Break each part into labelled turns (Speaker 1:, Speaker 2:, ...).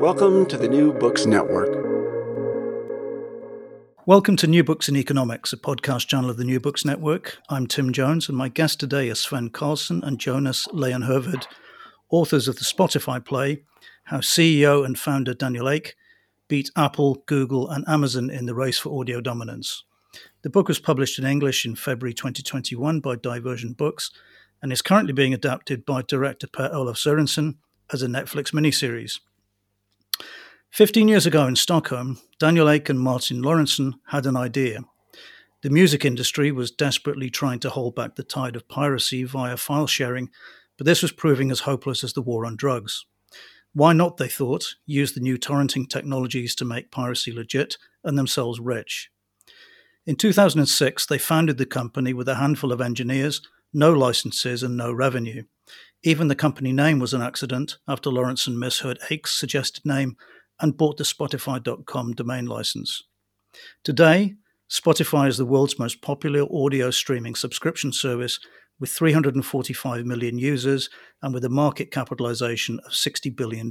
Speaker 1: Welcome to the New Books Network.
Speaker 2: Welcome to New Books in Economics, a podcast channel of the New Books Network. I'm Tim Jones, and my guests today are Sven Carlsson and Jonas Leon authors of the Spotify play, How CEO and founder Daniel Ek beat Apple, Google, and Amazon in the race for audio dominance. The book was published in English in February 2021 by Diversion Books and is currently being adapted by director Per Olav Sørensen as a Netflix miniseries. 15 years ago in Stockholm, Daniel Ek and Martin Lorentzon had an idea. The music industry was desperately trying to hold back the tide of piracy via file sharing, but this was proving as hopeless as the war on drugs. Why not, they thought, use the new torrenting technologies to make piracy legit and themselves rich? In 2006, they founded the company with a handful of engineers, no licenses, and no revenue. Even the company name was an accident after Lorentzon misheard Ek's suggested name and bought the Spotify.com domain license. Today, Spotify is the world's most popular audio streaming subscription service with 345 million users and with a market capitalization of $60 billion.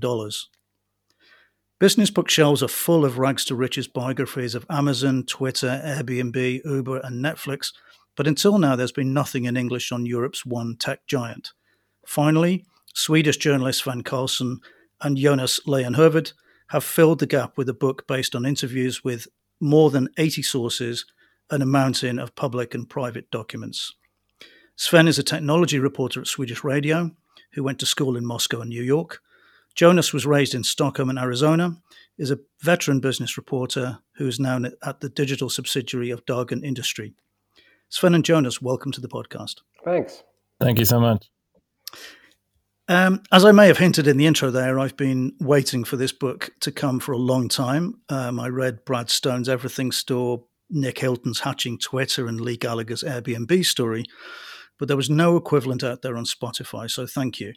Speaker 2: Business bookshelves are full of rags to riches biographies of Amazon, Twitter, Airbnb, Uber, and Netflix, but until now there's been nothing in English on Europe's one tech giant. Finally, Swedish journalists Sven Carlsson and Jonas Leijonhufvud have filled the gap with a book based on interviews with more than 80 sources and a mountain of public and private documents. Sven is a technology reporter at Swedish Radio who went to school in Moscow and New York. Jonas was raised in Stockholm and Arizona, is a veteran business reporter who is now at the digital subsidiary of Dagens Industri. Sven and Jonas, welcome to the podcast.
Speaker 3: Thanks.
Speaker 4: Thank you so much.
Speaker 2: Um, as I may have hinted in the intro there, I've been waiting for this book to come for a long time. Um, I read Brad Stone's Everything Store, Nick Bilton's Hatching Twitter, and Leigh Gallagher's Airbnb story, but there was no equivalent out there on Spotify, so thank you.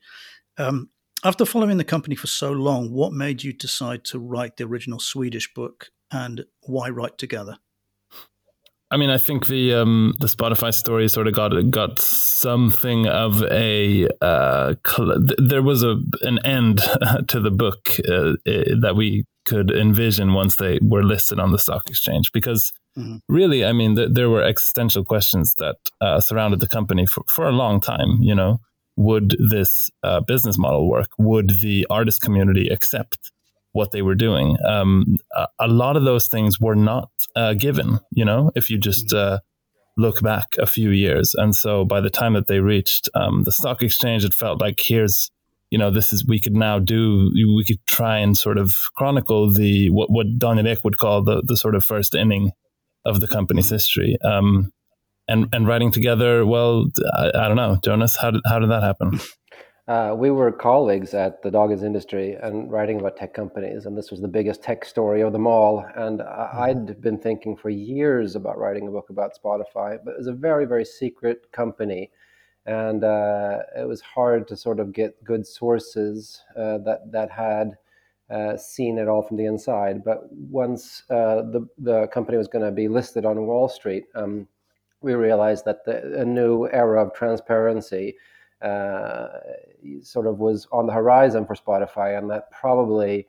Speaker 2: Um, after following the company for so long, what made you decide to write the original Swedish book and why write together?
Speaker 4: I mean, I think the um, the Spotify story sort of got got something of a uh, there was a an end to the book uh, that we could envision once they were listed on the stock exchange because mm-hmm. really, I mean, th- there were existential questions that uh, surrounded the company for, for a long time. You know, would this uh, business model work? Would the artist community accept? What they were doing. Um, a, lot of those things were not uh, given, you know, if you just mm-hmm. uh, look back a few years. And so by the time that they reached um, the stock exchange, it felt like here's, you know, this is, we could now do, we could try and sort of chronicle the, what, what Daniel Ek would call the, the sort of first inning of the company's mm-hmm. history. Um, and, and writing together, well, I, I don't know, Jonas, how did, how did that happen?
Speaker 3: Uh, we were colleagues at the Dagens Industri and writing about tech companies, and this was the biggest tech story of them all. And mm-hmm. I'd been thinking for years about writing a book about Spotify, but it was a very, very secret company, and uh, it was hard to sort of get good sources uh, that that had uh, seen it all from the inside. But once uh, the the company was going to be listed on Wall Street, um, we realized that the, a new era of transparency uh, sort of was on the horizon for Spotify, and that probably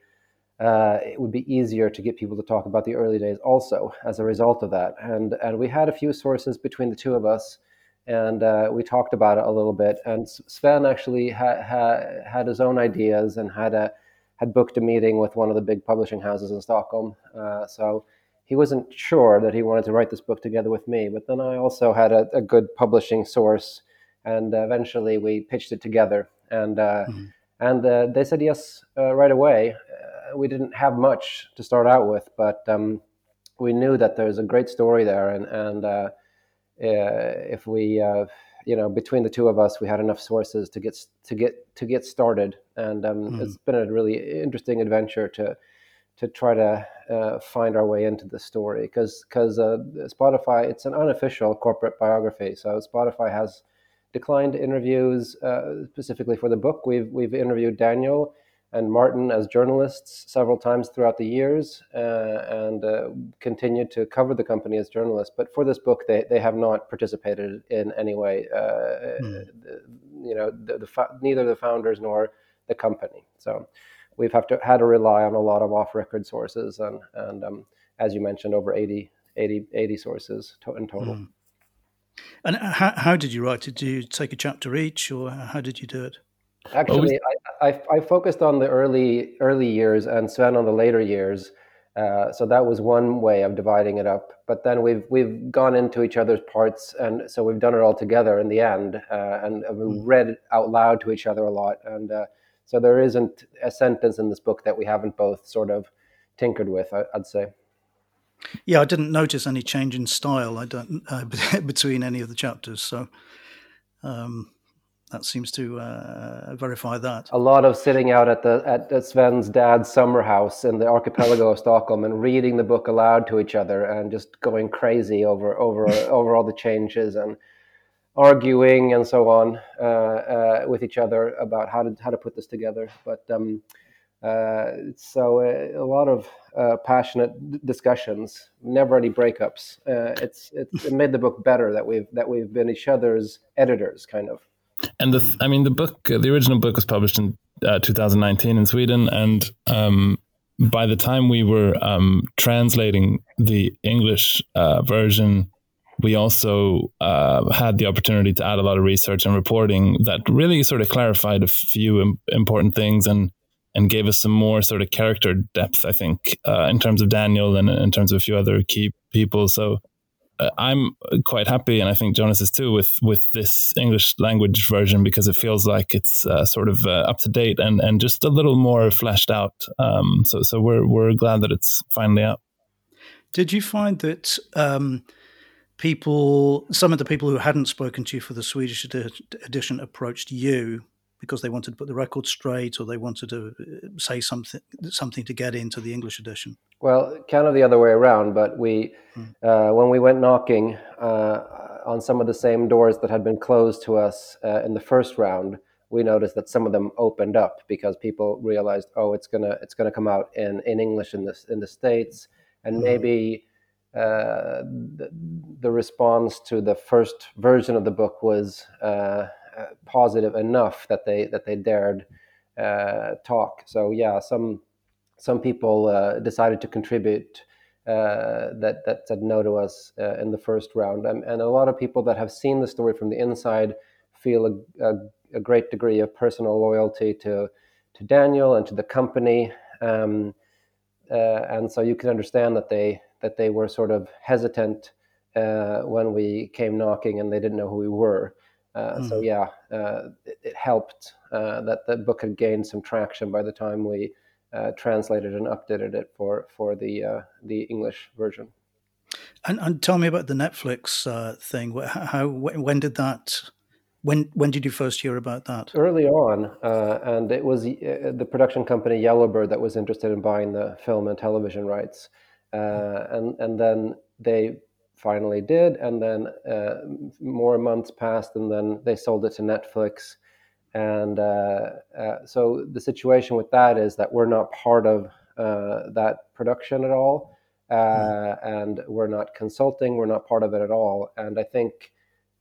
Speaker 3: uh, it would be easier to get people to talk about the early days also as a result of that. And and we had a few sources between the two of us, and uh, we talked about it a little bit. And Sven actually had ha- had his own ideas and had a had booked a meeting with one of the big publishing houses in Stockholm. Uh, so he wasn't sure that he wanted to write this book together with me. But then I also had a, a good publishing source and uh, eventually we pitched it together. And uh, mm-hmm. and uh, they said yes right away. We didn't have much to start out with but um, we knew that there's a great story there. And and if we you know, between the two of us, we had enough sources to get to get to get started, and um, mm. it's been a really interesting adventure to to try to uh, find our way into the story. Because because uh, Spotify it's an unofficial corporate biography, so Spotify has declined interviews uh, specifically for the book. We've we've interviewed Daniel and Martin as journalists several times throughout the years uh, and uh, continued to cover the company as journalists. But for this book, they, they have not participated in any way. Uh, mm. You know, the, the, neither the founders nor the company. So we've have to, had to rely on a lot of off-record sources and, and um, as you mentioned, over 80, 80, 80 sources to, in total. Mm.
Speaker 2: And how, how did you write it? Did you take a chapter each or how did you do it?
Speaker 3: Actually, I, I, I, focused on the early early years and Sven on the later years. Uh, so that was one way of dividing it up. But then we've we've gone into each other's parts, and so we've done it all together in the end, uh, and we hmm. read out loud to each other a lot. And uh, so there isn't a sentence in this book that we haven't both sort of tinkered with. I, would say.
Speaker 2: Yeah, I didn't notice any change in style. I don't uh, between any of the chapters. So. Um, that seems to uh, verify that.
Speaker 3: A lot of sitting out at the at Sven's dad's summer house in the archipelago of Stockholm and reading the book aloud to each other and just going crazy over over over all the changes and arguing and so on uh, uh, with each other about how to how to put this together. But um, uh, so uh, a lot of uh, passionate discussions, never any breakups. it's, it's it made the book better that we've that we've been each other's editors, kind of.
Speaker 4: And the, I mean, the book, the original book was published in uh, 2019 in Sweden, and um, by the time we were um, translating the English uh, version, we also uh, had the opportunity to add a lot of research and reporting that really sort of clarified a few Im- important things and and gave us some more sort of character depth. I think uh, in terms of Daniel and in terms of a few other key people. So uh, I'm quite happy, and I think Jonas is too, with with this English language version because it feels like it's uh, sort of uh, up to date and and just a little more fleshed out. Um, so so we're we're glad that it's finally out.
Speaker 2: Did you find that um, people, some of the people who hadn't spoken to you for the Swedish edition, approached you because they wanted to put the record straight or they wanted to uh, say something something to get into the English edition?
Speaker 3: Well, kind of the other way around. But we, hmm. uh, when we went knocking uh, on some of the same doors that had been closed to us uh, in the first round, we noticed that some of them opened up because people realized, oh, it's gonna it's gonna come out in, in English in this in the states, and mm. maybe. Uh, the, the, response to the first version of the book was uh, positive enough that they that they dared uh, talk. So yeah, some some people uh, decided to contribute uh, that that said no to us uh, in the first round, and, and, a lot of people that have seen the story from the inside feel a, a, a great degree of personal loyalty to to Daniel and to the company, um, uh, and so you can understand that they that they were sort of hesitant uh, when we came knocking and they didn't know who we were. Mm. So mm-hmm. yeah, it, it, helped that the book had gained some traction by the time we uh, translated and updated it for for the uh, the English version.
Speaker 2: And, and, tell me about the Netflix uh, thing. How when did that? When when did you first hear about that?
Speaker 3: Early on, uh, and it was uh, the production company Yellowbird that was interested in buying the film and television rights, uh, and and then they finally did, and then more months passed, and then they sold it to Netflix and uh, uh, so the situation with that is that we're not part of uh, that production at all, mm. and we're not consulting. We're not part of it at all. And I think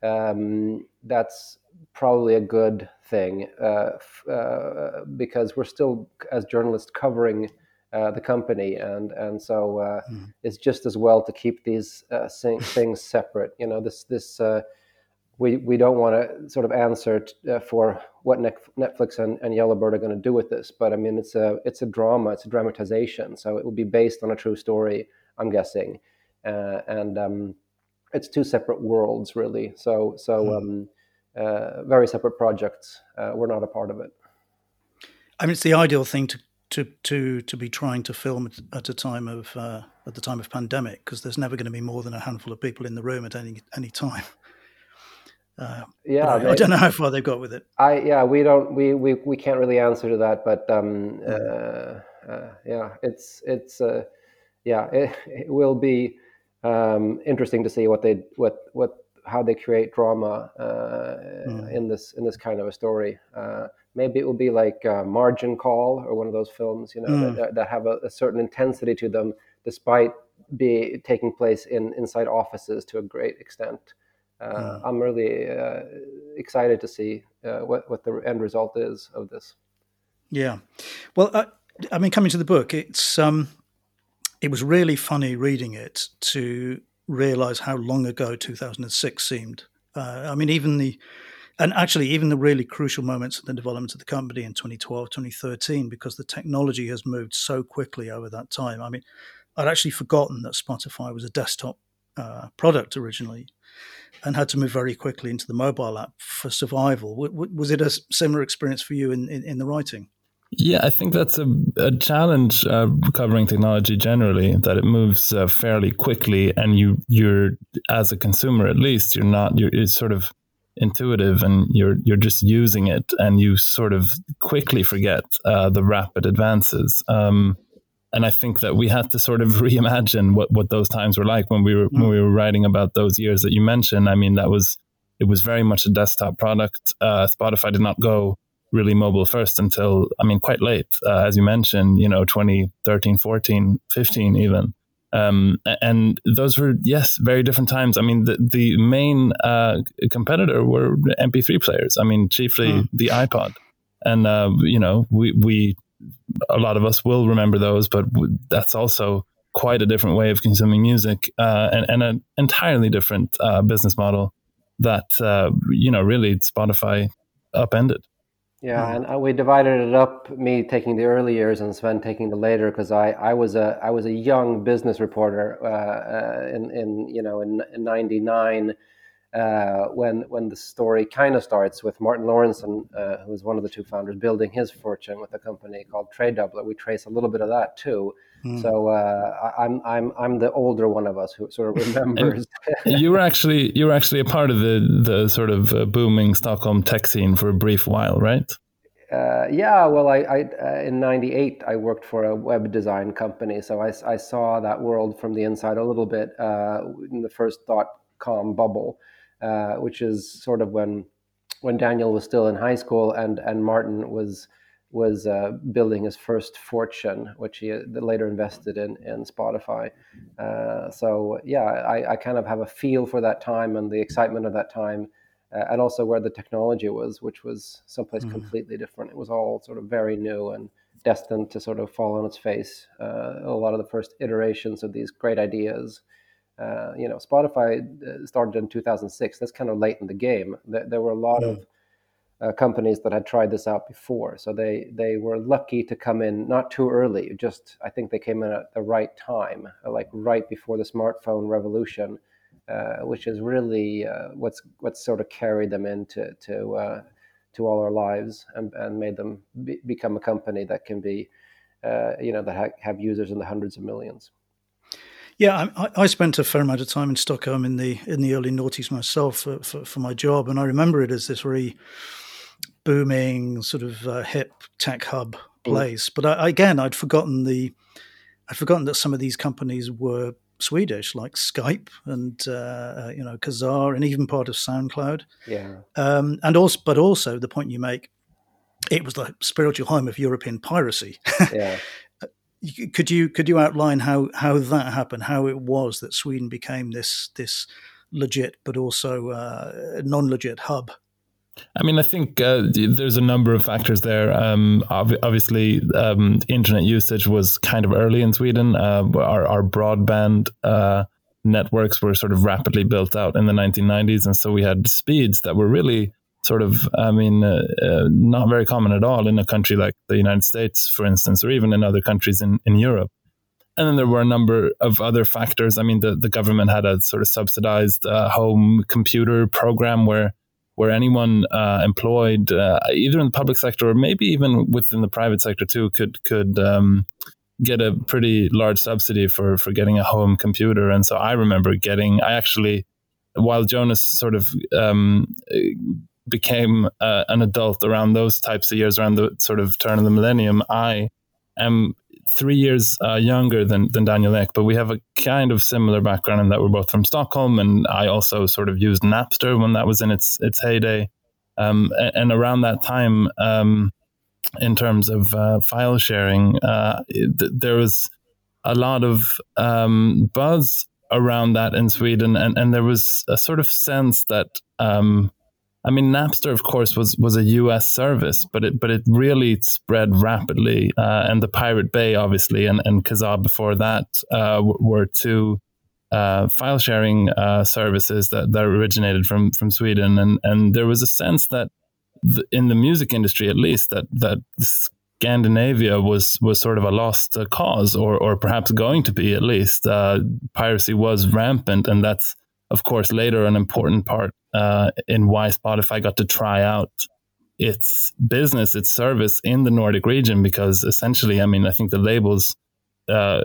Speaker 3: um, that's probably a good thing uh, uh, because we're still, as journalists, covering uh, the company, and and so mm. it's just as well to keep these things separate. You know, this this we, we don't want to sort of answer t- uh, for what Netflix and, and Yellowbird are going to do with this, but I mean it's a it's a drama, it's a dramatization, so it will be based on a true story, I'm guessing, uh, and um, it's two separate worlds really. So so hmm. um, uh, very separate projects. Uh, we're not a part of it.
Speaker 2: I mean, it's the ideal thing to to to to be trying to film at a time of uh, at the time of pandemic because there's never going to be more than a handful of people in the room at any any time. Uh, yeah, I, I, don't know how far they've got with it.
Speaker 3: I yeah, we don't we we, we can't really answer to that, but um, uh, uh, yeah, it's it's uh, yeah, it, it, will be um, interesting to see what they what what how they create drama mm. in this in this kind of a story. Uh, maybe it will be like Margin Call or one of those films, you know, mm. that, that, have a, a certain intensity to them, despite be taking place in inside offices to a great extent. Uh, I'm really uh, excited to see uh, what what the end result is of this.
Speaker 2: Yeah, well, I, I mean, coming to the book, it's um, it was really funny reading it to realize how long ago 2006 seemed. Uh, I mean, even the and actually even the really crucial moments in the development of the company in 2012 2013 because the technology has moved so quickly over that time i mean i'd actually forgotten that spotify was a desktop uh, product originally and had to move very quickly into the mobile app for survival. was it a similar experience for you in, in, in the writing?
Speaker 4: Yeah, I think that's a, a challenge uh, covering technology generally that it moves uh, fairly quickly, and you you're as a consumer at least you're not you're it's sort of intuitive and you're you're just using it, and you sort of quickly forget uh, the rapid advances. Um, and I think that we had to sort of reimagine what, what those times were like when we were mm. when we were writing about those years that you mentioned. I mean, that was it was very much a desktop product. Uh, Spotify did not go really mobile first until I mean quite late, uh, as you mentioned. You know, 2013, 14, 15 even. Um, and those were yes, very different times. I mean, the the main uh, competitor were MP3 players. I mean, chiefly mm. the iPod, and uh, you know, we we a lot of us will remember those, but that's also quite a different way of consuming music uh, and, and, an entirely different uh, business model that uh, you know really Spotify upended.
Speaker 3: Yeah, and uh, we divided it up. Me taking the early years and Sven taking the later, because I, I was a I was a young business reporter uh, uh, in in you know in, in '99 uh, when when the story kind of starts with Martin Lorentzon, uh, who was one of the two founders, building his fortune with a company called Tradedoubler. We trace a little bit of that too. Mm. So uh, I'm I'm I'm the older one of us who sort of remembers.
Speaker 4: you were actually you were actually a part of the the sort of uh, booming Stockholm tech scene for a brief while, right?
Speaker 3: Uh, yeah, well, I, I uh, in '98 I worked for a web design company, so I, I saw that world from the inside a little bit in the first dot com bubble. Uh, which is sort of when when Daniel was still in high school and and Martin was was uh, building his first fortune, which he uh, later invested in in Spotify. Uh, so yeah, I, I, kind of have a feel for that time and the excitement of that time, uh, and also where the technology was, which was someplace mm. completely different. It was all sort of very new and destined to sort of fall on its face. Uh, a lot of the first iterations of these great ideas uh, you know, Spotify uh, started in 2006. That's kind of late in the game. There, there were a lot mm. of uh, companies that had tried this out before, so they they were lucky to come in not too early. Just I think they came in at the right time, uh, like right before the smartphone revolution, uh, which is really uh, what's what's sort of carried them into to to all our lives and, and made them be, become a company that can be, you know, that ha- have users in the hundreds of millions.
Speaker 2: Yeah, I, I, spent a fair amount of time in Stockholm in the in the early noughties myself for, for, for my job, and I remember it as this very booming sort of uh, hip tech hub mm. place. Mm. But I, again, I'd forgotten the I'd forgotten that some of these companies were Swedish, like Skype and uh, uh you know Kazaa, and even part of SoundCloud.
Speaker 3: Yeah,
Speaker 2: um, and also, but also the point you make, it was the spiritual home of European piracy.
Speaker 3: Yeah.
Speaker 2: Could you could you outline how how that happened? How it was that Sweden became this this legit but also uh, non legit hub?
Speaker 4: I mean, I think uh, there's a number of factors there. Um, ob- obviously, um, internet usage was kind of early in Sweden. Uh, our, our, broadband uh, networks were sort of rapidly built out in the 1990s, and so we had speeds that were really sort of, I mean, uh, uh, not very common at all in a country like the United States, for instance, or even in other countries in, in Europe. And then there were a number of other factors. I mean, the, the government had a sort of subsidized uh, home computer program where where anyone uh, employed uh, either in the public sector or maybe even within the private sector too could could um, get a pretty large subsidy for for getting a home computer. And so I remember getting. I actually while Jonas sort of um, became uh, an adult around those types of years, around the sort of turn of the millennium, I am three years uh, younger than, than Daniel Ek, but we have a kind of similar background in that we're both from Stockholm, and I also sort of used Napster when that was in its its heyday. Um, and, and, around that time, um, in terms of uh, file sharing, uh, it, there was a lot of um, buzz around that in Sweden, and, and there was a sort of sense that um, I mean, Napster, of course, was was a U.S. service, but it but it really spread rapidly. Uh, and the Pirate Bay, obviously, and and Kazaa before that uh, were two uh, file sharing uh, services that, that originated from from Sweden. And and there was a sense that the, in the music industry, at least, that that Scandinavia was was sort of a lost cause, or or perhaps going to be at least. Uh, piracy was rampant, and that's of course later an important part uh, in why Spotify got to try out its business, its service in the Nordic region, because essentially, I mean, I think the labels uh,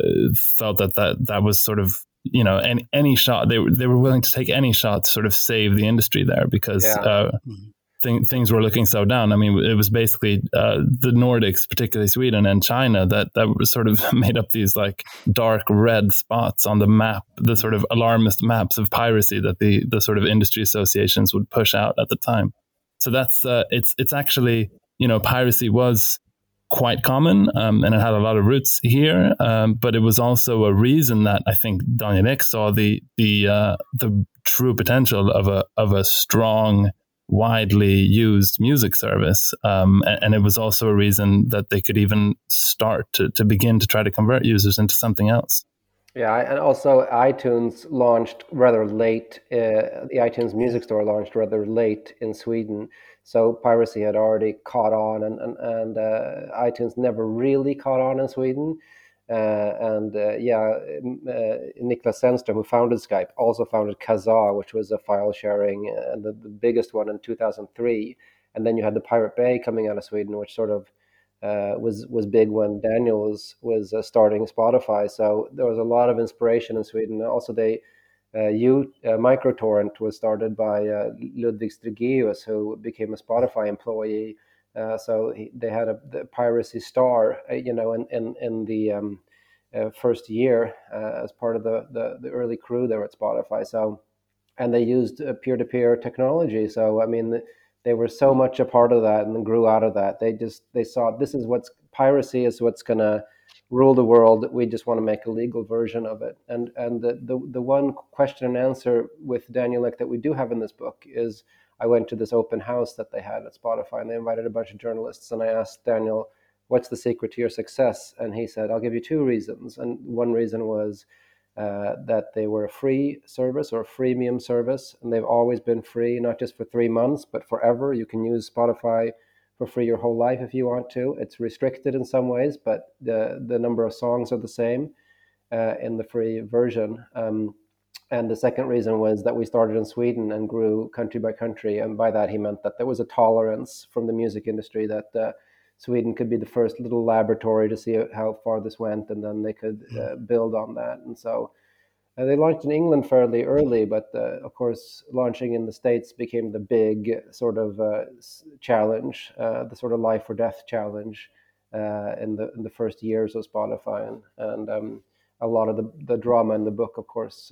Speaker 4: felt that, that that was sort of you know any any shot they were they were willing to take any shot to sort of save the industry there because yeah. uh, mm-hmm things were looking so down. I mean, it was basically uh, the Nordics, particularly Sweden and China, that that sort of made up these like dark red spots on the map, the sort of alarmist maps of piracy that the the sort of industry associations would push out at the time. So that's uh, it's it's actually you know piracy was quite common um, and it had a lot of roots here, um, but it was also a reason that I think Daniel Ek saw the the uh, the true potential of a of a strong widely used music service. Um, and, and, it was also a reason that they could even start to, to begin to try to convert users into something else.
Speaker 3: Yeah, and also iTunes launched rather late. Uh, the iTunes Music Store launched rather late in Sweden, so piracy had already caught on, and and, and uh, iTunes never really caught on in Sweden. Uh, and uh, yeah, uh, Niklas Zennström, who founded Skype, also founded Kazaa, which was a file sharing, uh, the, the biggest one in 2003. And then you had the Pirate Bay coming out of Sweden, which sort of uh, was was big when Daniel was was uh, starting Spotify. So there was a lot of inspiration in Sweden. Also, they uh, U, MicroTorrent was started by Ludvig Strigeus, who became a Spotify employee uh, so he, they had a the piracy star, uh, you know, in in, in the um, uh, first year uh, as part of the, the, the early crew there at Spotify. So, and they used peer to peer technology. So I mean, they were so much a part of that and grew out of that. They just they saw this is what's piracy is what's gonna rule the world. We just want to make a legal version of it. And and the the, the one question and answer with Daniel Ek that we do have in this book is I went to this open house that they had at Spotify, and they invited a bunch of journalists. And I asked Daniel, "What's the secret to your success?" And he said, "I'll give you two reasons." And one reason was uh, that they were a free service or a freemium service, and they've always been free, not just for three months, but forever. You can use Spotify for free your whole life if you want to. It's restricted in some ways, but the the number of songs are the same uh, in the free version. Um, and the second reason was that we started in Sweden and grew country by country. And by that, he meant that there was a tolerance from the music industry that uh, Sweden could be the first little laboratory to see how far this went, and then they could uh, build on that. And so uh, they launched in England fairly early, but uh, of course, launching in the States became the big sort of uh, challenge, uh, the sort of life or death challenge in the in the first years of Spotify. And, and um, a lot of the, the drama in the book, of course,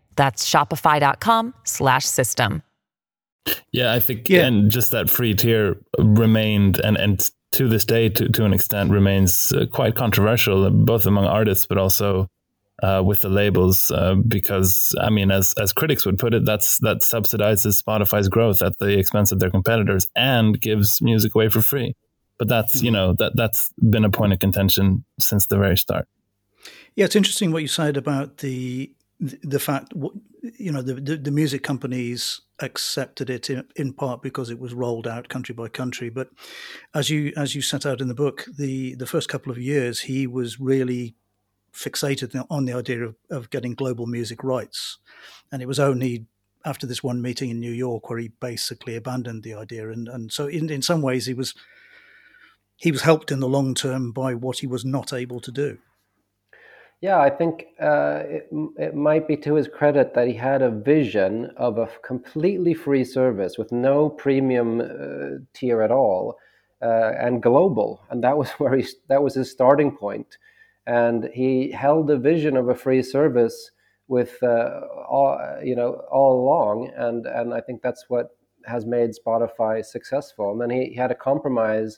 Speaker 5: That's shopify.com slash system.
Speaker 4: Yeah, I think, yeah. and just that free tier remained and, and to this day, to, to an extent, remains uh, quite controversial, both among artists, but also uh, with the labels, uh, because I mean, as as critics would put it, that's that subsidizes Spotify's growth at the expense of their competitors and gives music away for free. But that's mm-hmm. you know that that's been a point of contention since the very start.
Speaker 2: Yeah, it's interesting what you said about the the fact you know the, the, the music companies accepted it in, in, part because it was rolled out country by country. But as you as you set out in the book, the the first couple of years he was really fixated on the idea of, of getting global music rights, and it was only after this one meeting in New York where he basically abandoned the idea. And and so in in some ways he was he was helped in the long term by what he was not able to do.
Speaker 3: Yeah, I think uh, it, it might be to his credit that he had a vision of a completely free service with no premium uh, tier at all uh, and global, and that was where he that was his starting point. And he held a vision of a free service with uh, all you know all along, and and I think that's what has made Spotify successful. And then he, he had a compromise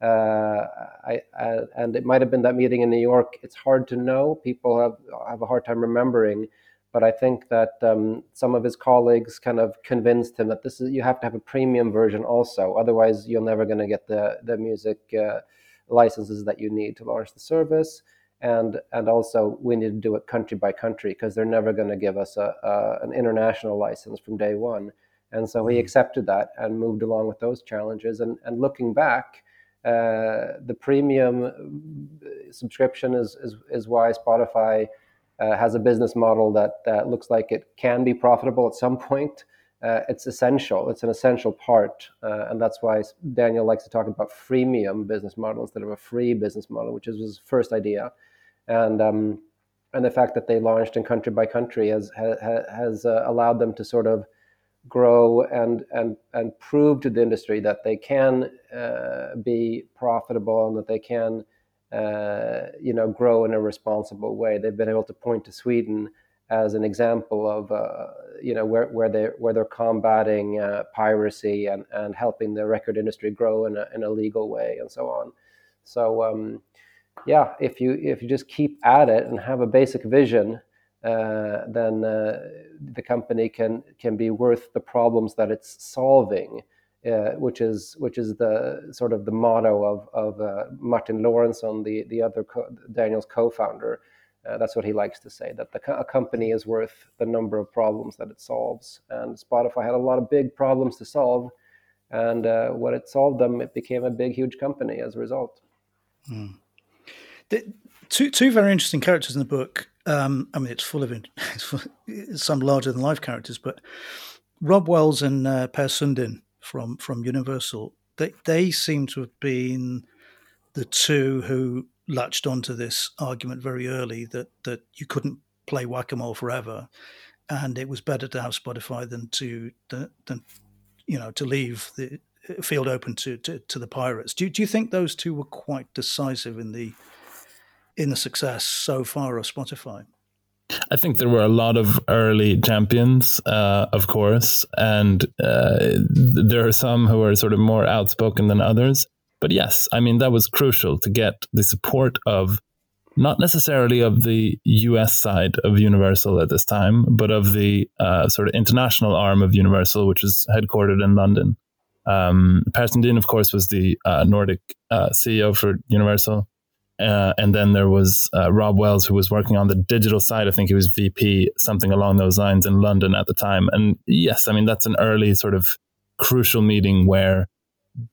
Speaker 3: uh, I, I, and it might have been that meeting in New York. It's hard to know. People have have a hard time remembering, but I think that um, some of his colleagues kind of convinced him that this is you have to have a premium version also. Otherwise, you're never going to get the the music uh, licenses that you need to launch the service. And and also we need to do it country by country because they're never going to give us a, a an international license from day one. And so he mm-hmm. accepted that and moved along with those challenges. And and looking back uh, the premium subscription is, is, is why Spotify uh, has a business model that, that looks like it can be profitable at some point. Uh, it's essential. It's an essential part, uh, and that's why Daniel likes to talk about freemium business model instead of a free business model, which is his first idea. And um, and the fact that they launched in country by country has has, has uh, allowed them to sort of grow and and and prove to the industry that they can uh, be profitable and that they can uh, you know grow in a responsible way. They've been able to point to Sweden as an example of uh, you know where where they where they're combating uh, piracy and and helping the record industry grow in a in a legal way and so on. So um, yeah, if you if you just keep at it and have a basic vision then uh, the company can can be worth the problems that it's solving, uh, which is which is the sort of the motto of of uh, Martin Lorentzon, the the other co- Daniel's co-founder. Uh, that's what he likes to say that the a company is worth the number of problems that it solves. And Spotify had a lot of big problems to solve, and uh, when it solved them, it became a big, huge company as a result.
Speaker 2: Mm. The, two two very interesting characters in the book um, I mean, it's full of it's full, some larger than life characters, but Rob Wells and uh, Per Sundin from from Universal, they they seem to have been the two who latched onto this argument very early that that you couldn't play whack a mole forever, and it was better to have Spotify than to than, than you know to leave the field open to, to, to the pirates. Do do you think those two were quite decisive in the in the success so far of Spotify?
Speaker 4: I think there were a lot of early champions, uh, of course, and uh, there are some who are sort of more outspoken than others. But yes, I mean, that was crucial to get the support of not necessarily of the US side of Universal at this time, but of the uh, sort of international arm of Universal, which is headquartered in London. Um, Sundin, of course, was the uh, Nordic uh, CEO for Universal. Uh, and then there was uh, Rob Wells, who was working on the digital side. I think he was VP, something along those lines in London at the time. And yes, I mean, that's an early sort of crucial meeting where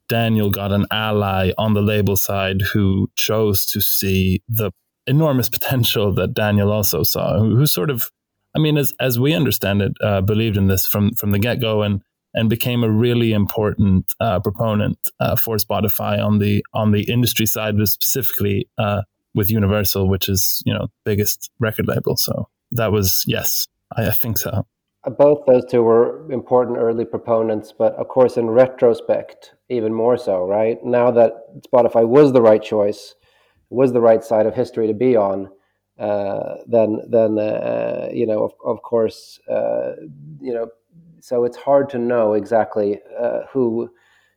Speaker 4: Daniel got an ally on the label side who chose to see the enormous potential that Daniel also saw, who, who sort of, I mean, as, as we understand it, uh, believed in this from, from the get go. And and became a really important uh, proponent uh, for Spotify on the on the industry side, but specifically uh, with Universal, which is you know biggest record label. So that was yes, I, I think so.
Speaker 3: Uh, both those two were important early proponents, but of course, in retrospect, even more so. Right now that Spotify was the right choice, was the right side of history to be on. Uh, then, then uh, you know, of, of course, you know, so it's hard to know exactly uh, who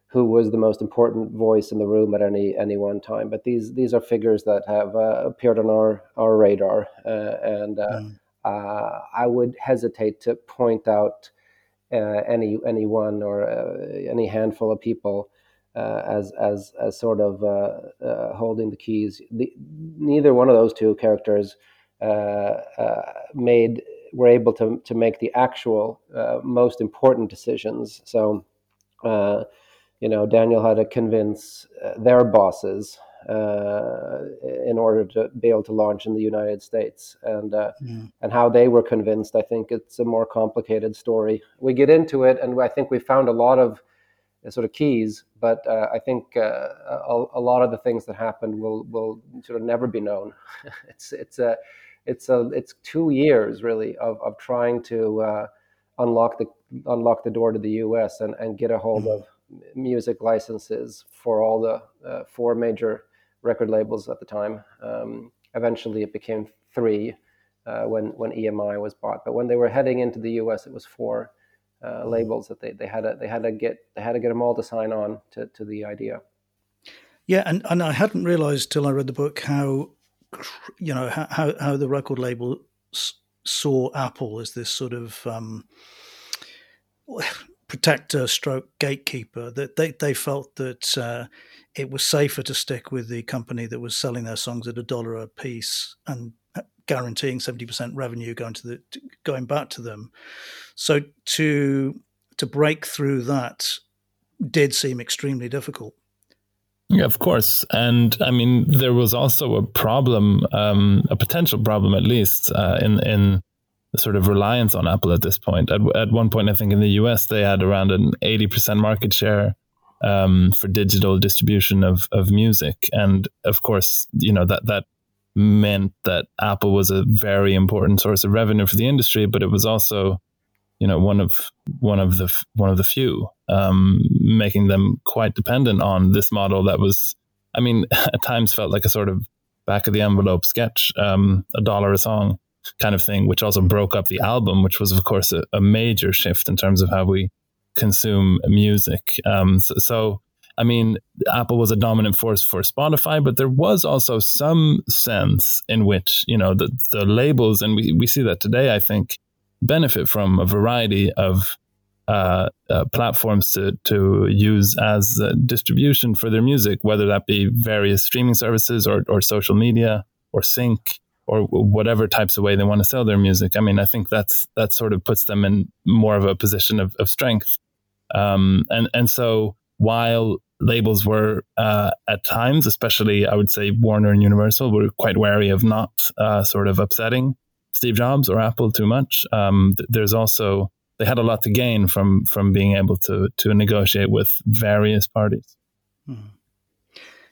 Speaker 3: who was the most important voice in the room at any any one time. But these these are figures that have uh, appeared on our our radar, uh, and uh, mm. Uh, I would hesitate to point out uh, any any one or any handful of people. as as as sort of holding the keys, the, neither one of those two characters made were able to to make the actual uh, most important decisions. So, uh, you know, Daniel had to convince uh, their bosses uh, in order to be able to launch in the United States, and uh, mm. and how they were convinced. I think it's a more complicated story. We get into it, and I think we found a lot of sort of keys, but uh, I think uh, a, a, lot of the things that happened will will sort of never be known. it's it's a it's a it's two years really of, of trying to uh, unlock the unlock the door to the U.S. and, and get a hold mm-hmm. of music licenses for all the uh, four major record labels at the time. Um, eventually, it became three uh, when when EMI was bought. But when they were heading into the U.S., it was four uh, labels that they, they had to they had to get they had to get them all to sign on to, to the idea.
Speaker 2: Yeah, and, and I hadn't realized till I read the book how you know how how the record label saw Apple as this sort of um, protector stroke gatekeeper that they, they felt that uh, it was safer to stick with the company that was selling their songs at a dollar a piece and guaranteeing 70% revenue going to the going back to them. So to to break through that did seem extremely difficult
Speaker 4: yeah, of course. And I mean, there was also a problem, um, a potential problem at least, uh, in in sort of reliance on Apple at this point. At, at one point, I think in the US, they had around an 80% market share um, for digital distribution of, of music. And of course, you know, that, that meant that Apple was a very important source of revenue for the industry, but it was also, you know, one of one of the one of the few, um, making them quite dependent on this model that was, I mean, at times felt like a sort of back of the envelope sketch, um, a dollar a song kind of thing, which also broke up the album, which was of course a, a major shift in terms of how we consume music. Um, so, so I mean, Apple was a dominant force for Spotify, but there was also some sense in which, you know, the, the labels, and we, we see that today, I think, benefit from a variety of uh, uh, platforms to, to use as uh, distribution for their music, whether that be various streaming services or, or social media or sync or whatever types of way they want to sell their music. I mean, I think that's that sort of puts them in more of a position of, of strength. Um, and and so while labels were uh, at times, especially I would say Warner and Universal, were quite wary of not uh, sort of upsetting Steve Jobs or Apple too much. Um, th- there's also they had a lot to gain from from being able to to negotiate with various parties.
Speaker 2: Hmm.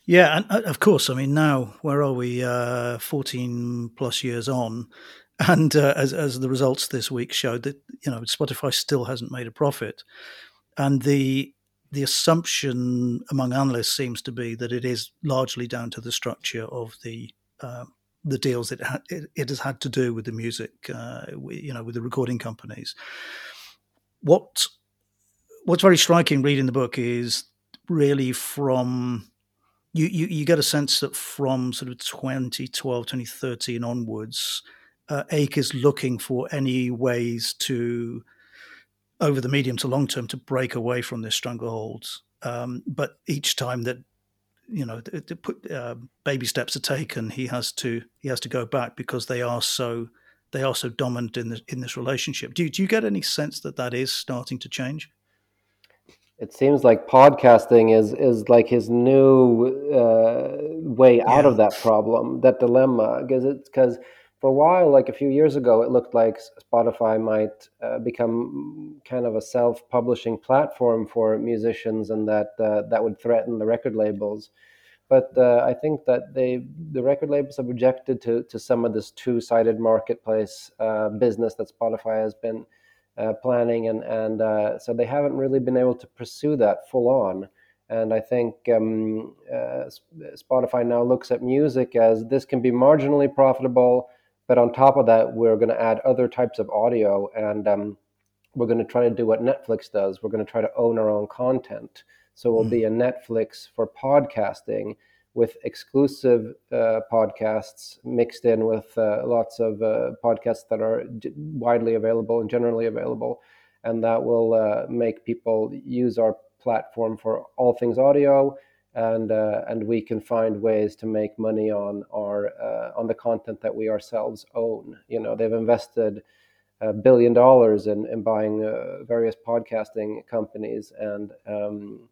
Speaker 2: Yeah, and uh, of course, I mean now where are we? Uh, Fourteen plus years on, and uh, as as the results this week showed that you know Spotify still hasn't made a profit, and the the assumption among analysts seems to be that it is largely down to the structure of the uh, the deals it, ha- it, it has had to do with the music, uh, you know, with the recording companies. What what's very striking reading the book is really from you, you, you get a sense that from sort of 2012, 2013 onwards, uh, is looking for any ways to over the medium to long term to break away from this stranglehold. Um, but each time that you know put, uh, baby steps are taken, he has to he has to go back because they are so they are so dominant in this in this relationship. Do you, do you get any sense that that is starting to change?
Speaker 3: It seems like podcasting is is like his new uh, way out yeah. of that problem, that dilemma, because it's because for a while, like a few years ago, it looked like Spotify might uh, become kind of a self-publishing platform for musicians, and that uh, that would threaten the record labels. But uh, I think that they, the record labels have objected to to some of this two-sided marketplace uh, business that Spotify has been uh, planning, and and uh, so they haven't really been able to pursue that full on. And I think um, Spotify now looks at music as this can be marginally profitable but on top of that, we're going to add other types of audio, and um, we're going to try to do what Netflix does. We're going to try to own our own content. So we'll be a. Netflix for podcasting with exclusive uh, podcasts mixed in with uh, lots of uh, podcasts that are widely available and generally available. And that will uh, make people use our platform for all things audio and uh, and we can find ways to make money on our uh, on the content that we ourselves own. You know, they've invested a billion dollars in, in buying uh, various podcasting companies and um,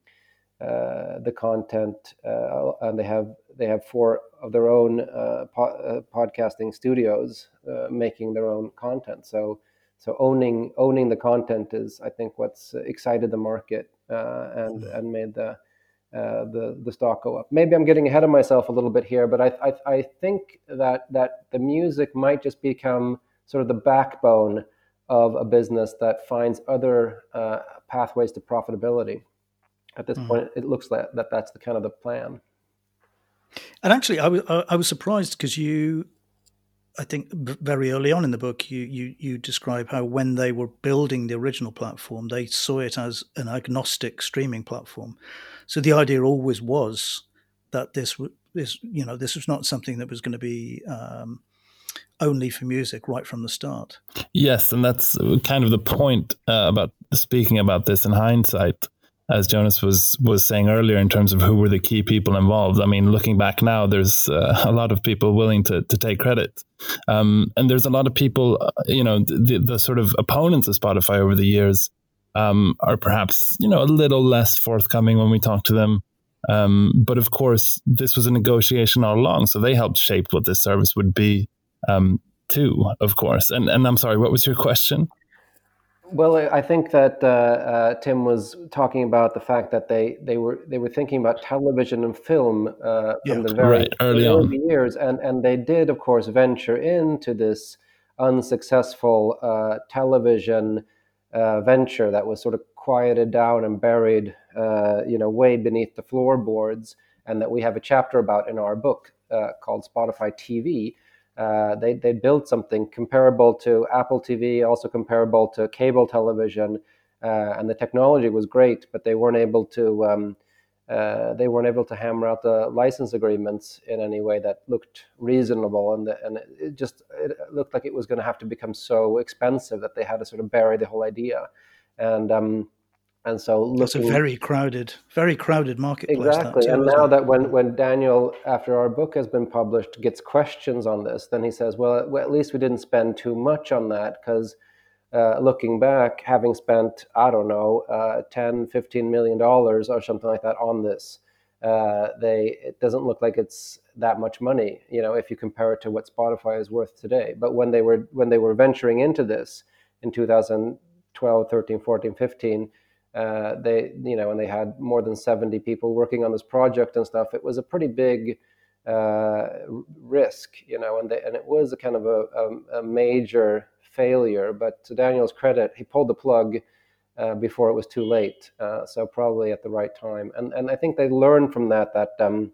Speaker 3: uh, the content, uh, and they have they have four of their own uh, po- uh, podcasting studios uh, making their own content. So so owning owning the content is, I think, what's excited the market and mm-hmm. and made the uh, the the stock go up. Maybe I'm getting ahead of myself a little bit here, but I, I, I think that that the music might just become sort of the backbone of a business that finds other uh, pathways to profitability. At this mm. point, it looks like that that's the kind of the plan.
Speaker 2: And actually, I was I was surprised because you, I think very early on in the book, you you you describe how when they were building the original platform, they saw it as an agnostic streaming platform. So the idea always was that this this you know this was not something that was going to be um, only for music right from the start.
Speaker 4: Yes, and that's kind of the point uh, about speaking about this in hindsight. As Jonas was was saying earlier, in terms of who were the key people involved. I mean, looking back now, there's uh, a lot of people willing to to take credit, um, and there's a lot of people, uh, you know, the, the sort of opponents of Spotify over the years um, are perhaps you know a little less forthcoming when we talk to them. Um, but of course, this was a negotiation all along, so they helped shape what this service would be um, too, of course. And and I'm sorry, what was your question?
Speaker 3: Well, I think that uh, uh, Tim was talking about the fact that they, they were they were thinking about television and film uh,
Speaker 4: yeah,
Speaker 3: from the very
Speaker 4: right, early, early
Speaker 3: years, and and they did, of course, venture into this unsuccessful uh, television uh, venture that was sort of quieted down and buried, uh, you know, way beneath the floorboards, and that we have a chapter about in our book called Spotify TV uh, they they built something comparable to Apple TV, also comparable to cable television, uh, and the technology was great, but they weren't able to um, uh, they weren't able to hammer out the license agreements in any way that looked reasonable, and the, and it just it looked like it was going to have to become so expensive that they had to sort of bury the whole idea, and um, and so
Speaker 2: looking, it's a very crowded, very crowded marketplace.
Speaker 3: Exactly. Too, and now it? that when, when Daniel, after our book has been published, gets questions on this, then he says, well, well at least we didn't spend too much on that because uh, looking back, having spent, I don't know, uh, 10, 15 million dollars or something like that on this, uh, they it doesn't look like it's that much money, you know, if you compare it to what Spotify is worth today. But when they were when they were venturing into this in 2012, 13, 14, 15, uh, they you know and they had more than 70 people working on this project and stuff it was a pretty big uh, risk you know and they, and it was a kind of a, a, a, major failure but to daniel's credit he pulled the plug uh, before it was too late uh, so probably at the right time. And and i think they learned from that that um,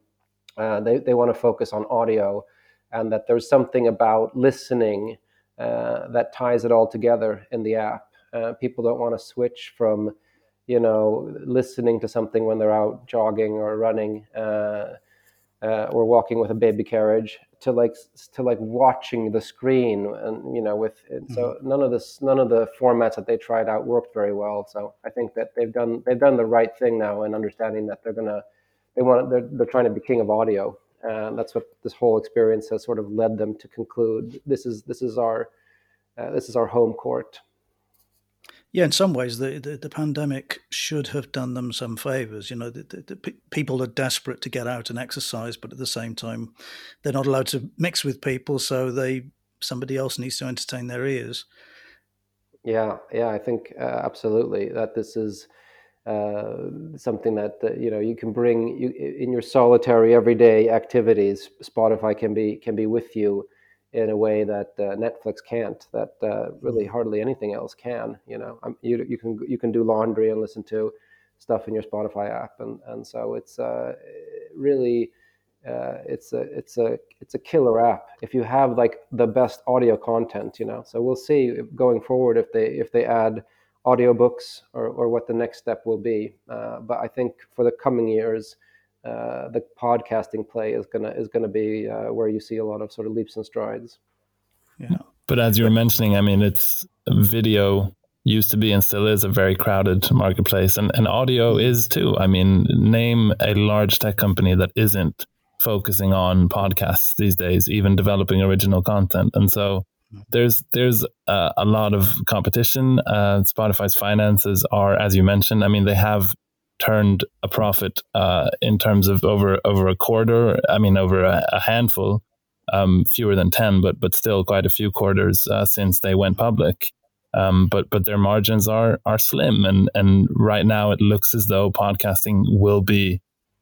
Speaker 3: uh, they, they want to focus on audio and that there's something about listening that ties it all together in the app. People don't want to switch from you know, listening to something when they're out jogging or running uh, uh, or walking with a baby carriage to like to like watching the screen and you know with mm-hmm. so none of this none of the formats that they tried out worked very well. So i think that they've done they've done the right thing now in understanding that they're gonna they want they're, they're trying to be king of audio. And that's what this whole experience has sort of led them to conclude. This is this is our uh, this is our home court
Speaker 2: yeah, in some ways, the, the, the, pandemic should have done them some favors. You know, the, the, the, people are desperate to get out and exercise, but at the same time, they're not allowed to mix with people, so they somebody else needs to entertain their ears.
Speaker 3: Yeah, yeah, I think uh, absolutely that this is uh, something that you know you can bring you, in your solitary everyday activities. Spotify can be can be with you in a way that uh, Netflix can't. That uh, really mm-hmm. hardly anything else can. You know, um, you you can you can do laundry and listen to stuff in your Spotify app, and and so it's uh, really. Uh, it's a it's a it's a killer app if you have like the best audio content you know so we'll see going forward if they if they add audiobooks or, or what the next step will be uh, but i think for the coming years uh, the podcasting play is gonna is gonna be uh, where you see a lot of sort of leaps and strides.
Speaker 4: Yeah, but as you were mentioning, I mean, it's video used to be and still is a very crowded marketplace, and and audio is too. I mean, name a large tech company that isn't focusing on podcasts these days, even developing original content, and so. there's there's uh, a lot of competition. Uh, Spotify's finances are, as you mentioned, I mean, they have turned a profit uh, in terms of over over a quarter. I mean, over a, a handful, um, fewer than ten, but but still quite a few quarters uh, since they went public. Um, but but their margins are are slim, and and right now it looks as though podcasting will be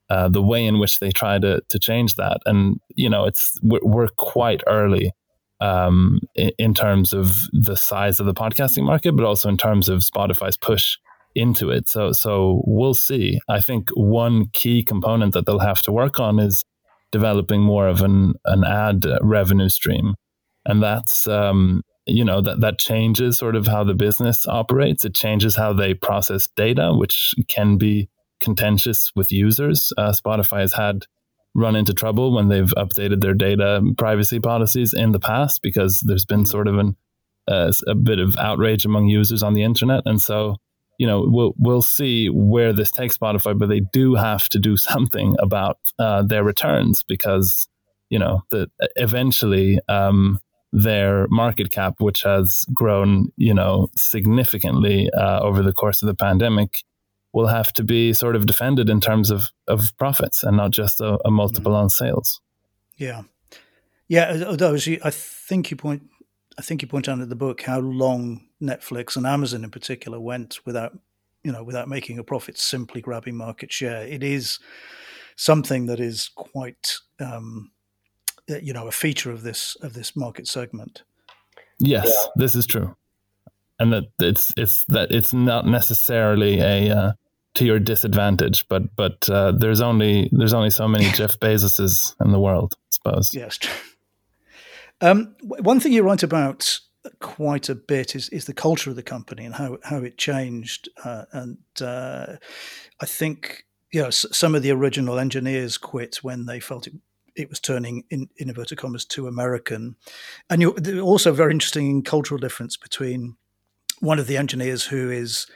Speaker 4: uh, the way in which they try to to change that. And you know, it's we're, we're quite early um, in, in, terms of the size of the podcasting market, but also in terms of Spotify's push into it. So so we'll see. I think one key component that they'll have to work on is developing more of an an ad revenue stream, and that's um, you know that that changes sort of how the business operates. It changes how they process data, which can be contentious with users. Uh, Spotify has had run into trouble when they've updated their data privacy policies in the past because there's been sort of an uh, a bit of outrage among users on the internet, and so you know we'll we'll see where this takes Spotify, but they do have to do something about uh, their returns because you know that eventually um, their market cap, which has grown you know significantly uh, over the course of the pandemic, will have to be sort of defended in terms of, of profits and not just a, a multiple on sales.
Speaker 2: Yeah, yeah. Although I think you point, I think you point out in the book how long Netflix and Amazon in particular went without, you know, without making a profit, simply grabbing market share. It is something that is quite, um, you know, a feature of this of this market segment.
Speaker 4: Yes, yeah. this is true and that it's it's that it's not necessarily a uh, to your disadvantage, but but uh, there's only there's only so many Jeff Bezoses in the world, I suppose.
Speaker 2: Yes. Um, one thing you write about quite a bit is is the culture of the company and how how it changed, uh, and uh, I think you know some of the original engineers quit when they felt it it was turning in, in inverted commas to American, and you're also very interesting cultural difference between one of the engineers who is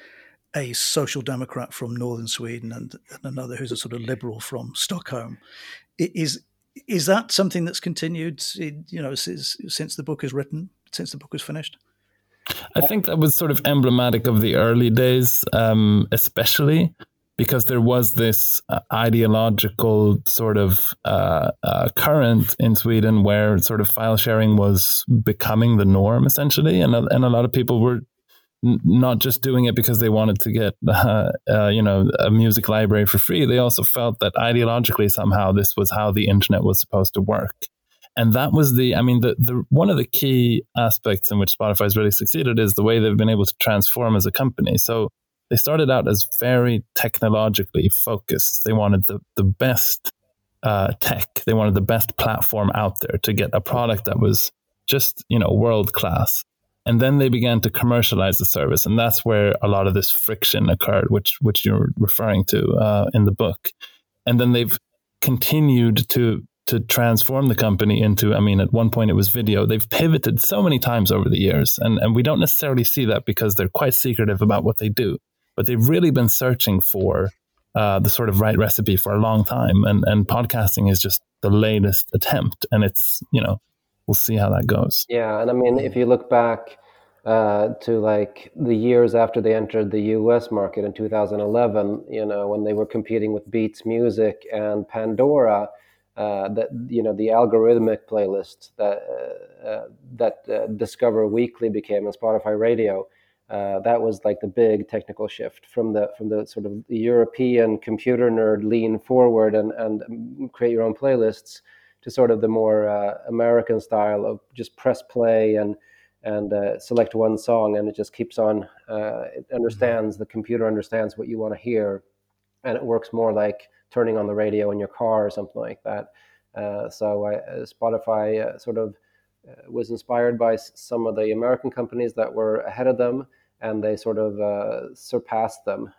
Speaker 2: a social democrat from northern Sweden and, and another who's a sort of liberal from Stockholm. Is is that something that's continued, you know, since, since the book is written, since the book was finished?
Speaker 4: I think that was sort of emblematic of the early days, um, especially because there was this uh, ideological sort of uh, uh, current in Sweden where sort of file sharing was becoming the norm essentially, and a, and a lot of people were not just doing it because they wanted to get uh, uh, you know a music library for free. They also felt that ideologically somehow this was how the internet was supposed to work and that was the i mean the, the one of the key aspects in which spotify has really succeeded is the way they've been able to transform as a company. So they started out as very technologically focused. They wanted the, the best uh, tech. They wanted the best platform out there to get a product that was just you know world class and then they began to commercialize the service, and that's where a lot of this friction occurred, which which you're referring to uh, in the book. And then they've continued to to transform the company into. I mean, at one point it was video. They've pivoted so many times over the years, and and we don't necessarily see that because they're quite secretive about what they do. But they've really been searching for uh, the sort of right recipe for a long time, and and podcasting is just the latest attempt, and it's you know we'll see how that goes.
Speaker 3: Yeah, and I mean, if you look back uh, to like the years after they entered the U.S. market in 2011, you know, when they were competing with Beats Music and Pandora, uh, that you know the algorithmic playlist that uh, uh that uh, Discover Weekly became on Spotify Radio. Uh, that was like the big technical shift from the from the sort of European computer nerd lean forward and and create your own playlists to sort of the more uh, American style of just press play and and uh, select one song, and it just keeps on. Uh, it understands the computer understands what you want to hear, and it works more like turning on the radio in your car or something like that. Uh, so I, uh, Spotify uh, sort of was inspired by some of the American companies that were ahead of them, and they sort of surpassed them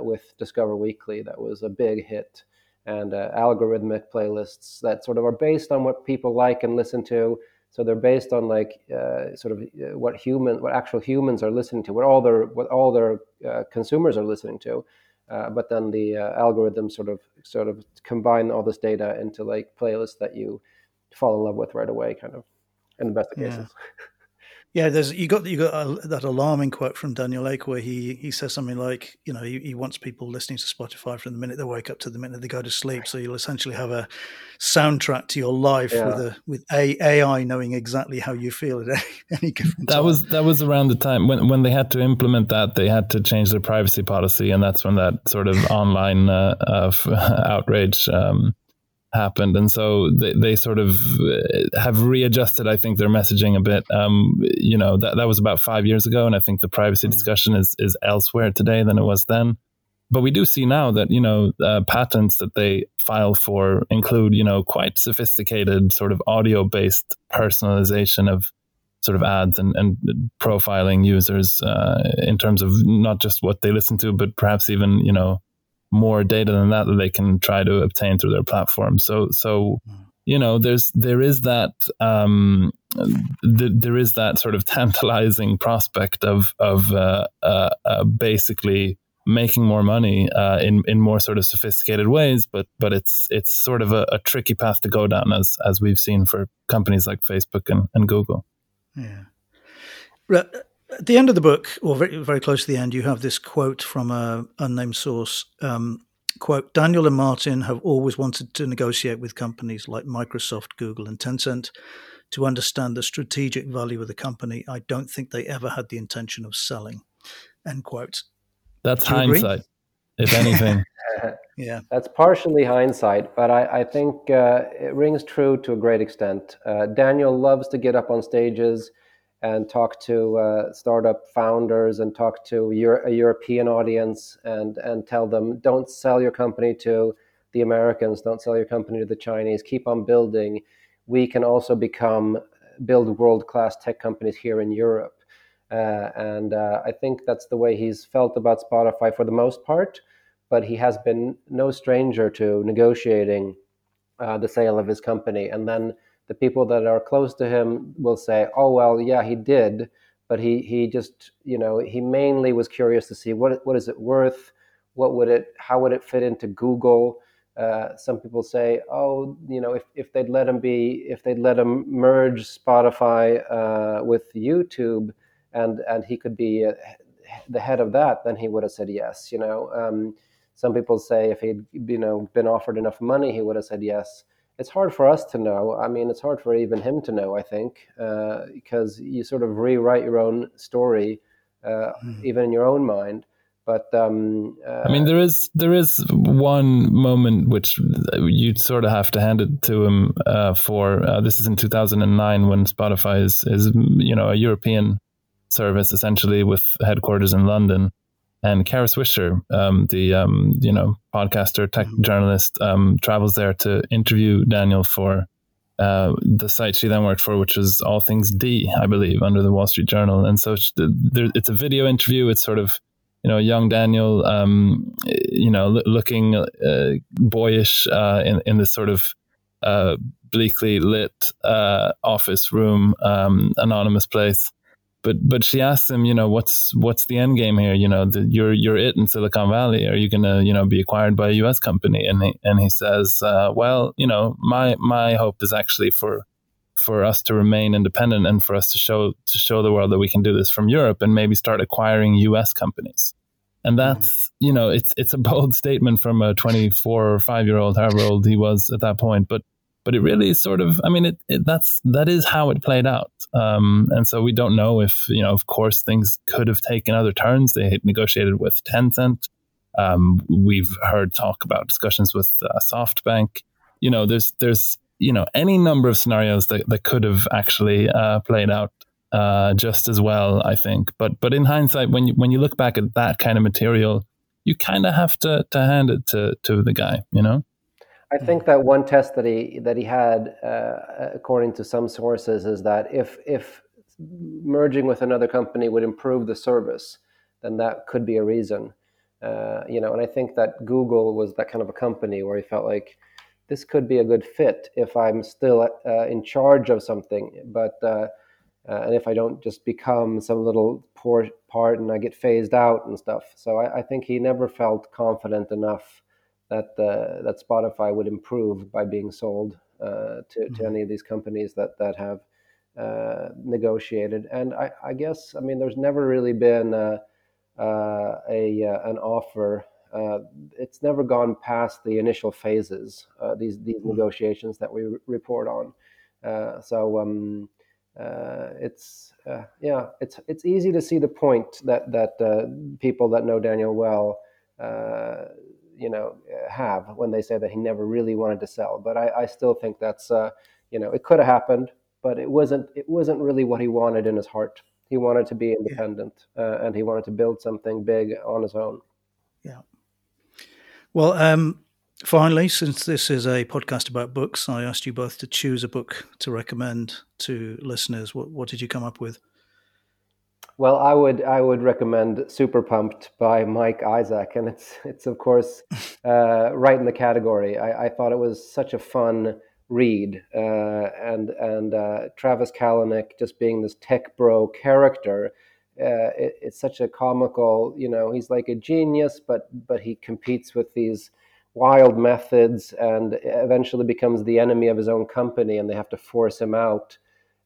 Speaker 3: with Discover Weekly. That was a big hit and uh, algorithmic playlists that sort of are based on what people like and listen to. So they're based on like uh, sort of uh, what human, what actual humans are listening to, what all their what all their uh, consumers are listening to. Uh, but then the uh, algorithm sort of sort of combine all this data into like playlists that you fall in love with right away, kind of, in the best of cases.
Speaker 2: Yeah, there's you got you got a, that alarming quote from Daniel Ek where he he says something like, you know, he, he, wants people listening to Spotify from the minute they wake up to the minute they go to sleep. So you'll essentially have a soundtrack to your life yeah. with a with a AI knowing exactly how you feel at any, any given
Speaker 4: time. That was that was around the time when when they had to implement that. They had to change their privacy policy, and that's when that sort of online uh, uh, outrage um, happened. And so they, they sort of uh, have readjusted i think their messaging a bit. Um, you know that, that was about five years ago and i think the privacy mm. discussion is, is elsewhere today than it was then. But we do see now that you know uh, patents that they file for include you know quite sophisticated sort of audio based personalization of sort of ads and, and profiling users uh, in terms of not just what they listen to but perhaps even you know more data than that that they can try to obtain through their platform. So so you know there's there is that um, th- there is that sort of tantalizing prospect of of uh, uh, uh, basically making more money uh, in in more sort of sophisticated ways, but but it's it's sort of a, a, tricky path to go down as as we've seen for companies like Facebook and, and Google.
Speaker 2: Yeah. At the end of the book, or very, very close to the end, you have this quote from an unnamed source. Um, quote, Daniel and Martin have always wanted to negotiate with companies like Microsoft, Google, and Tencent to understand the strategic value of the company. I don't think they ever had the intention of selling. End quote.
Speaker 4: That's hindsight, if anything.
Speaker 2: yeah.
Speaker 3: That's partially hindsight, but I, I think uh, it rings true to a great extent. Uh, Daniel loves to get up on stages and talk to uh, startup founders and talk to Euro- a European audience and and tell them don't sell your company to the Americans, don't sell your company to the Chinese. Keep on building. We can also become build world class tech companies here in Europe. Uh, and uh, I think that's the way he's felt about Spotify for the most part. But he has been no stranger to negotiating uh, the sale of his company and then the people that are close to him will say, "Oh well, yeah, he did, but he he just you know he mainly was curious to see what what is it worth, what would it how would it fit into Google." Uh, some people say, "Oh, you know, if, if they'd let him be, if they'd let him merge Spotify uh, with YouTube, and and he could be uh, the head of that, then he would have said yes." You know, um, some people say if he'd you know been offered enough money, he would have said yes it's hard for us to know. I mean, it's hard for even him to know. I think uh, because you sort of rewrite your own story, uh, mm. even in your own mind. But um, uh,
Speaker 4: I mean, there is there is one moment which you sort of have to hand it to him uh, for. Uh, this is in 2009 when Spotify is is you know a European service essentially with headquarters in London and Kara Swisher, um, the um, you know podcaster, tech mm-hmm. journalist, um, travels there to interview Daniel for uh, the site she then worked for, which was All Things D, I believe, under the Wall Street Journal. And so she, there, it's a video interview. It's sort of you know young Daniel, um, you know, l- looking uh, boyish uh, in in this sort of uh, bleakly lit uh, office room, um, anonymous place but but she asks him, you know, what's what's the end game here? You know, the, you're you're it in Silicon Valley. Are you gonna you know be acquired by a U.S. company? And he and he says, uh, well, you know, my my hope is actually for for us to remain independent and for us to show to show the world that we can do this from Europe and maybe start acquiring U.S. companies. And mm-hmm. that's you know it's it's a bold statement from a 24 or 5 year old however old he was at that point, but but it really sort of i mean it, it, that's that is how it played out. Um, and so we don't know if you know of course things could have taken other turns. They had negotiated with tencent. Um, we've heard talk about discussions with uh, softbank. You know there's there's you know any number of scenarios that, that could have actually uh, played out uh, just as well i think. But but in hindsight when you when you look back at that kind of material you kind of have to to hand it to to the guy you know
Speaker 3: I think that one test that he that he had, uh, according to some sources, is that if if merging with another company would improve the service, then that could be a reason. Uh, you know, and I think that Google was that kind of a company where he felt like this could be a good fit if I'm still uh, in charge of something, but uh, uh, and if I don't just become some little poor part and I get phased out and stuff. So I, I think he never felt confident enough that uh, that Spotify would improve by being sold uh, to, mm-hmm. to any of these companies that that have uh, negotiated. And I, I, guess, I mean, there's never really been a, uh, a an offer. it's never gone past the initial phases. these these mm-hmm. negotiations that we report on. so. Um, uh, it's uh, yeah, it's it's easy to see the point that that uh, people that know Daniel well, uh, you know, have when they say that he never really wanted to sell. But I, I still think that's uh, you know, it could have happened, but it wasn't it wasn't really what he wanted in his heart. He wanted to be independent, uh, and he wanted to build something big on his own.
Speaker 2: Yeah. Well, um, Finally, since this is a podcast about books, I asked you both to choose a book to recommend to listeners. What, what did you come up with?
Speaker 3: Well, I would I would recommend Super Pumped by Mike Isaac, and it's it's of course uh, right in the category. I, I, thought it was such a fun read, uh, and and uh, Travis Kalanick just being this tech bro character. Uh, it, it's such a comical, you know, he's like a genius, but but he competes with these wild methods and eventually becomes the enemy of his own company and they have to force him out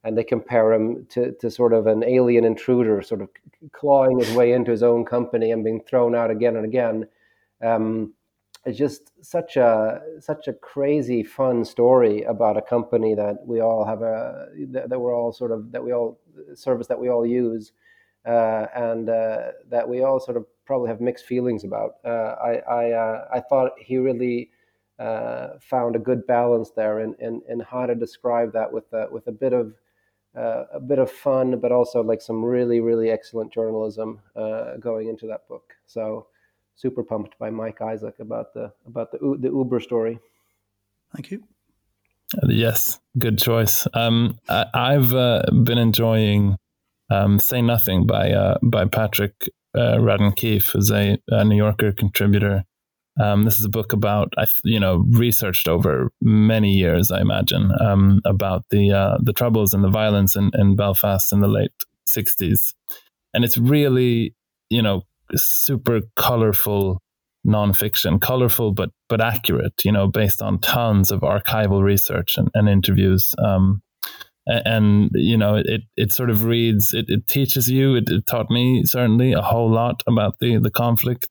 Speaker 3: and they compare him to, to sort of an alien intruder sort of clawing his way into his own company and being thrown out again and again um, it's just such a such a crazy fun story about a company that we all have a that, that we're all sort of that we all service that we all use uh, and uh, that we all sort of probably have mixed feelings about. Uh, I I, uh, I thought he really uh, found a good balance there in, in, in how to describe that with a, with a bit of a bit of fun, but also like some really really excellent journalism going into that book. So super pumped by Mike Isaac about the about the the Uber story.
Speaker 2: Thank you.
Speaker 4: Yes, good choice. Um, I, have uh, been enjoying um, "Say Nothing" by uh, by Patrick uh, Radden Keefe, who's a, a, New Yorker contributor. Um, this is a book about I you know researched over many years, I imagine, um, about the uh, the troubles and the violence in, in Belfast in the late '60s, and it's really you know super colorful nonfiction, colorful but but accurate. You know, based on tons of archival research and, and interviews. Um, and you know it it sort of reads it, it teaches you it, it, taught me certainly a whole lot about the the conflict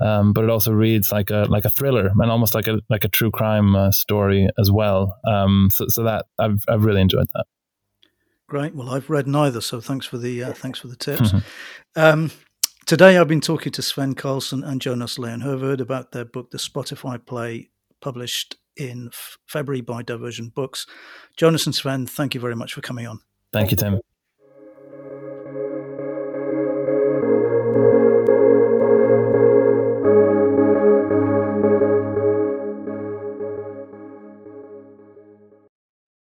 Speaker 4: um, but it also reads like a like a thriller and almost like a like a true crime uh, story as well um, so, so that I've I've really enjoyed that
Speaker 2: great well I've read neither so thanks for the uh, thanks for the tips um, today I've been talking to Sven Carlsson and Jonas Leijonhufvud about their book the Spotify play published in February by Divergent Books. Jonas and Sven, thank you very much for coming on.
Speaker 4: Thank you, Tim.